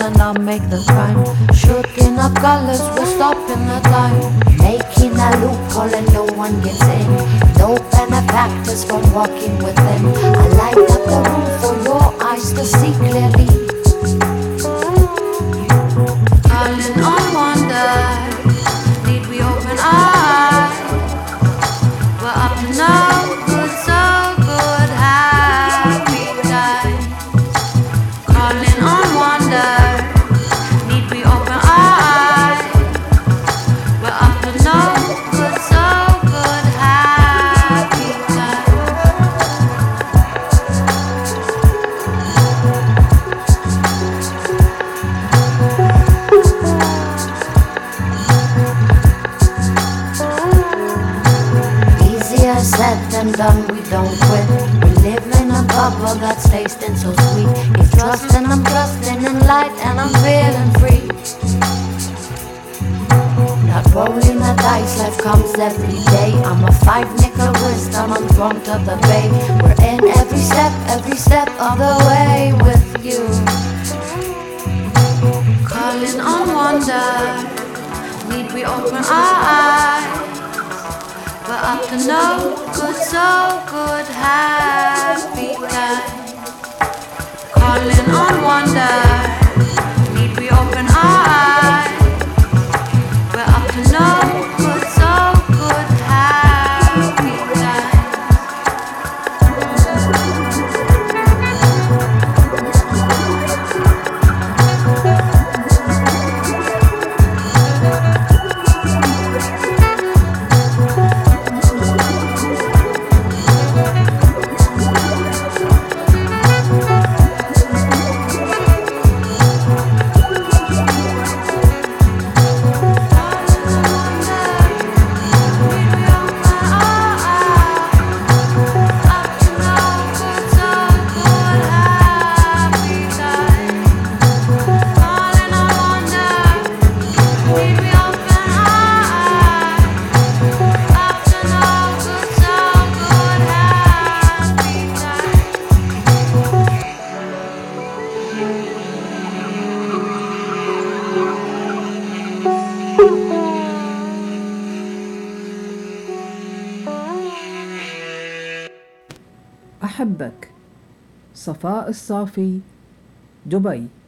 and I make the crime. Shooting up colors, we're stopping the time. Making a loophole and no one gets in. No benefactors from walking within. I light up the room for your eyes to see clearly. الصافي دبي.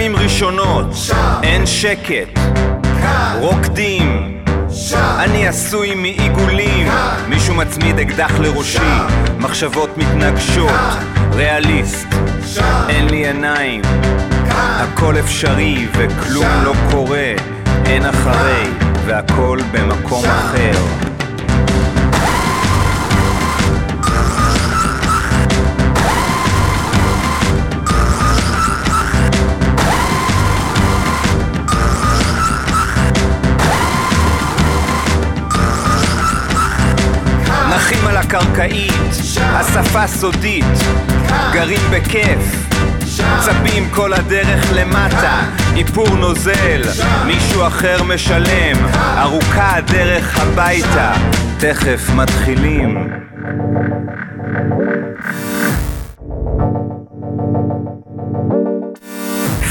פעמים ראשונות, אין שקט, רוקדים, אני עשוי מעיגולים, מישהו מצמיד אקדח לראשי, מחשבות מתנגשות, ריאליסט, אין לי עיניים, הכל אפשרי וכלום לא קורה, אין אחרי, והכל במקום אחר. קרקעית, השפה סודית, גרים בכיף, צפים כל הדרך למטה, איפור נוזל, מישהו אחר משלם, ארוכה הדרך הביתה, תכף מתחילים.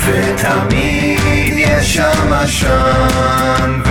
ותמיד יש שם עשן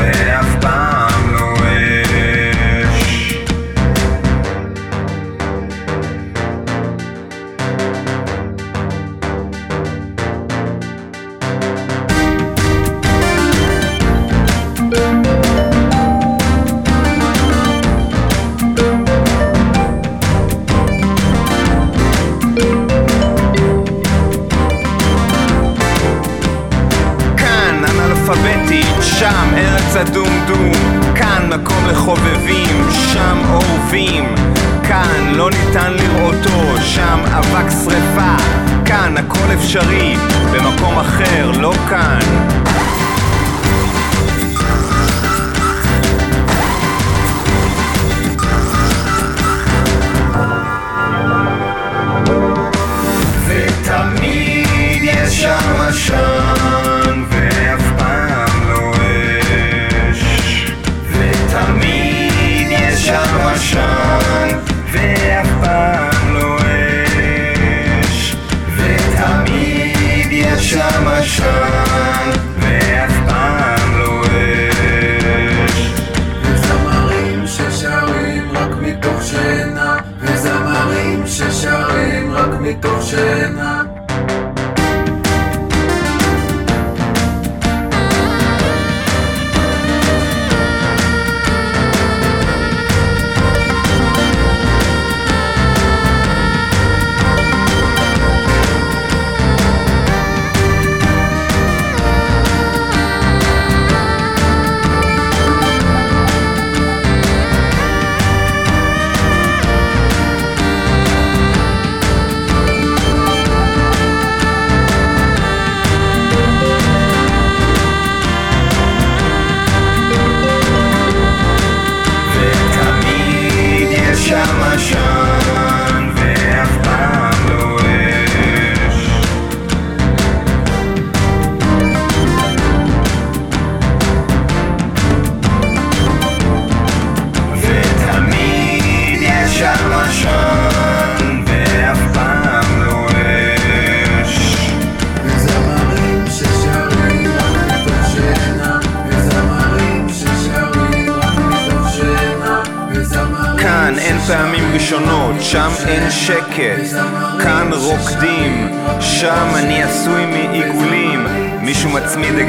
schon, wer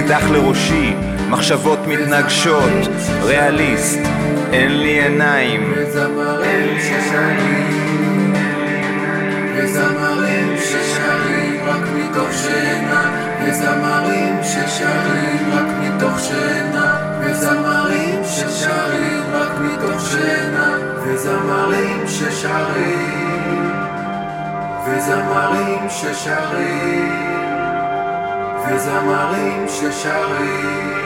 אקדח לראשי, מחשבות מתנגשות, ריאליסט, אין לי עיניים. וזמרים ששרים רק מתוך שינה וזמרים ששרים רק מתוך שינה וזמרים ששרים רק מתוך שינה וזמרים ששרים וזמרים ששרים וזמרים ששרים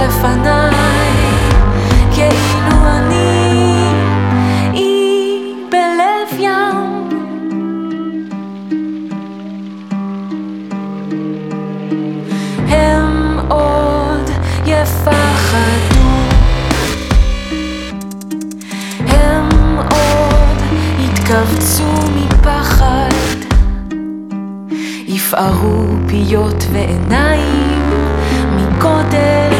לפניי כאילו מפחד. יפערו פיות ועיניים מגודל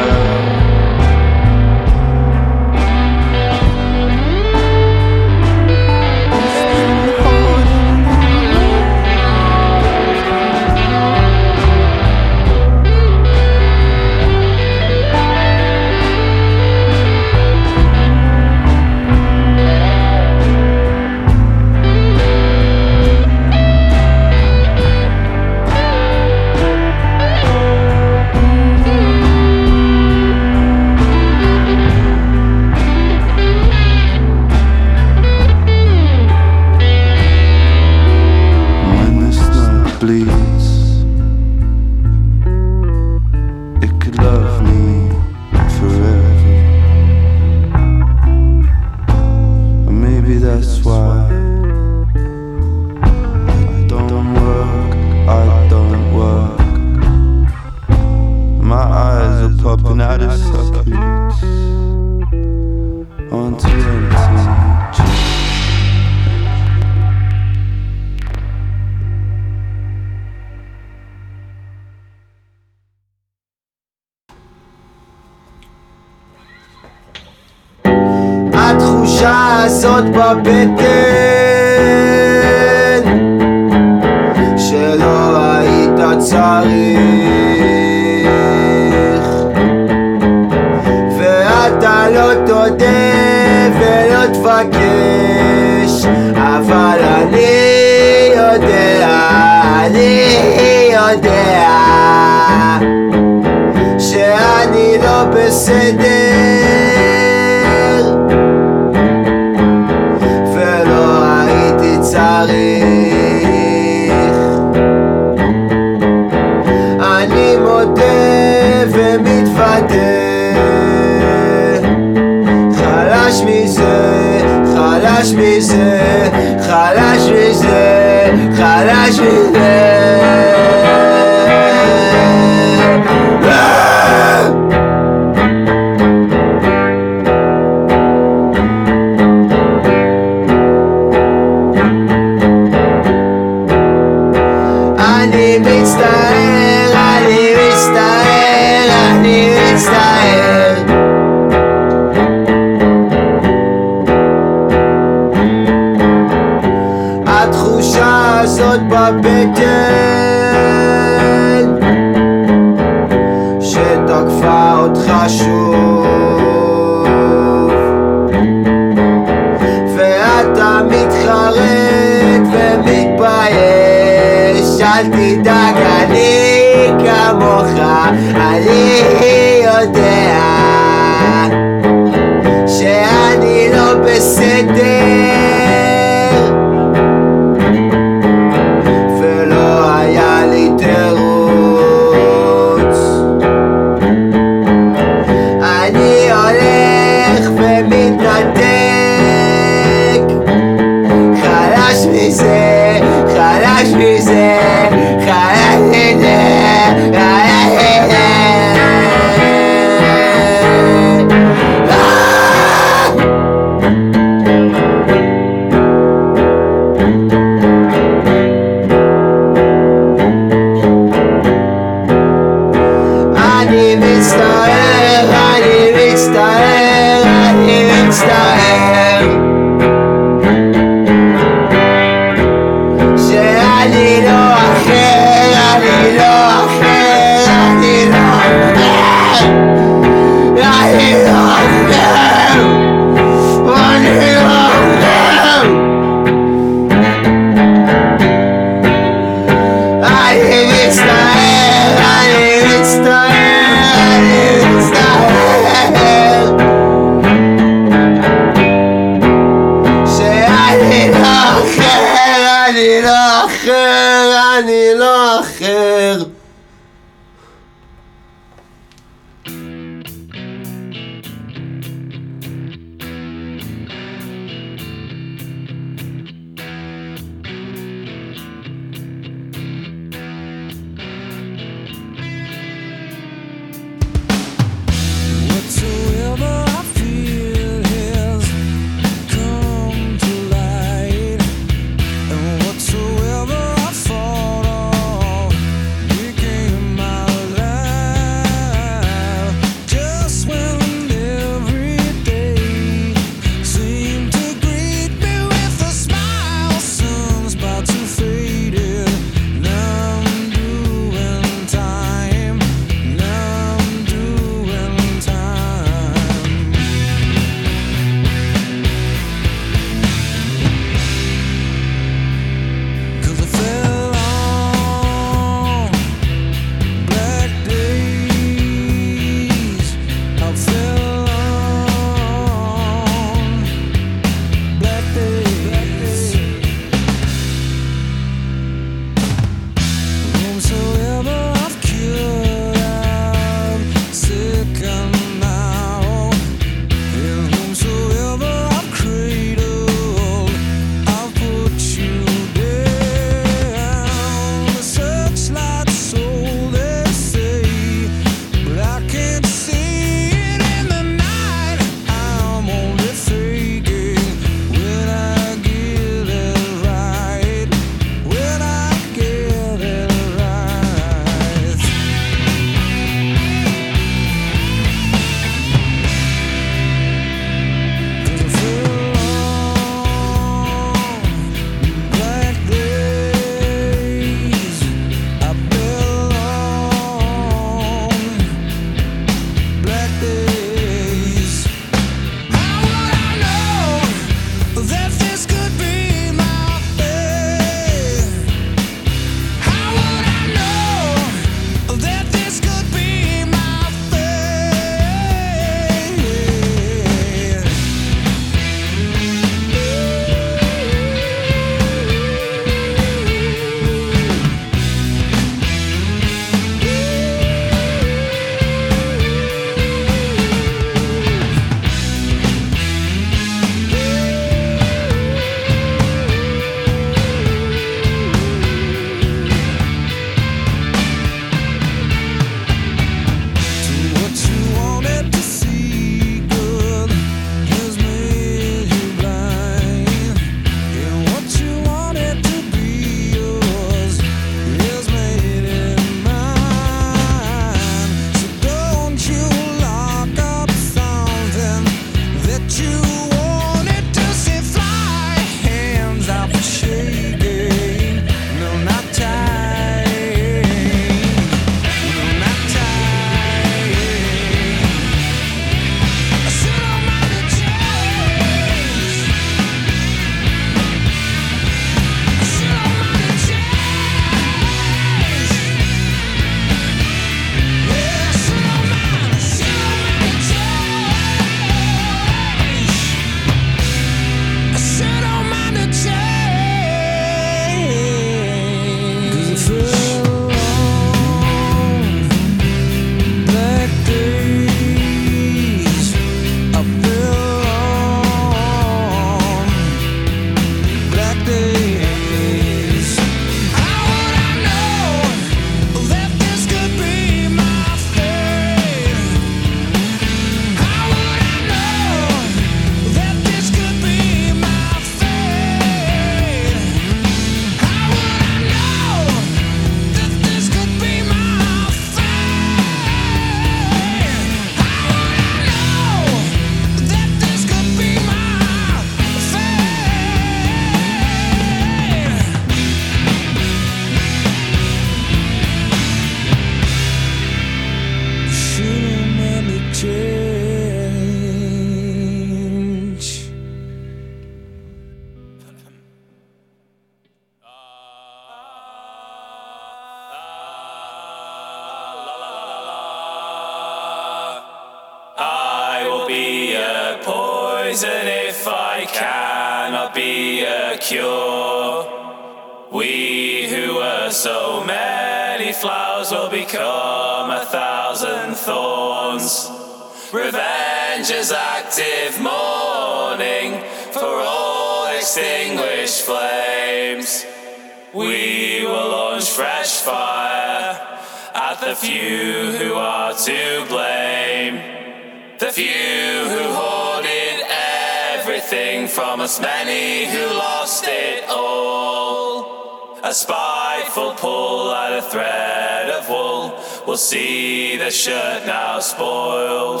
will see the shirt now spoiled.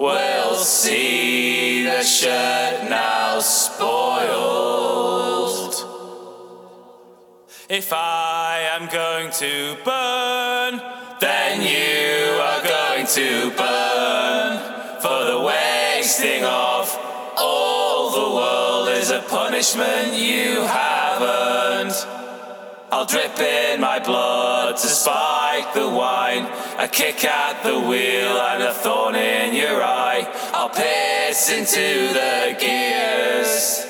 We'll see the shirt now spoiled. If I am going to burn, then you are going to burn. For the wasting of all the world is a punishment you have earned. I'll drip in my blood to spike the wine, a kick at the wheel and a thorn in your eye. I'll piss into the gears,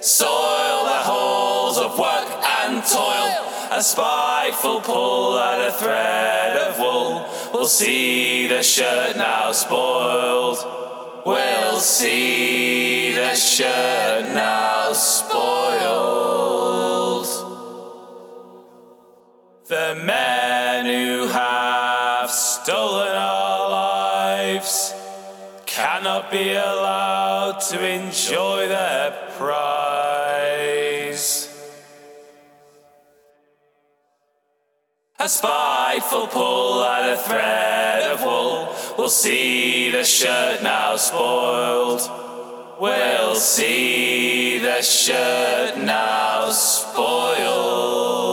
soil the holes of work and toil. A spiteful pull at a thread of wool. We'll see the shirt now spoiled. We'll see the shirt now spoiled. The men who have stolen our lives cannot be allowed to enjoy their prize. A spiteful pull at a thread of wool. We'll see the shirt now spoiled. We'll see the shirt now spoiled.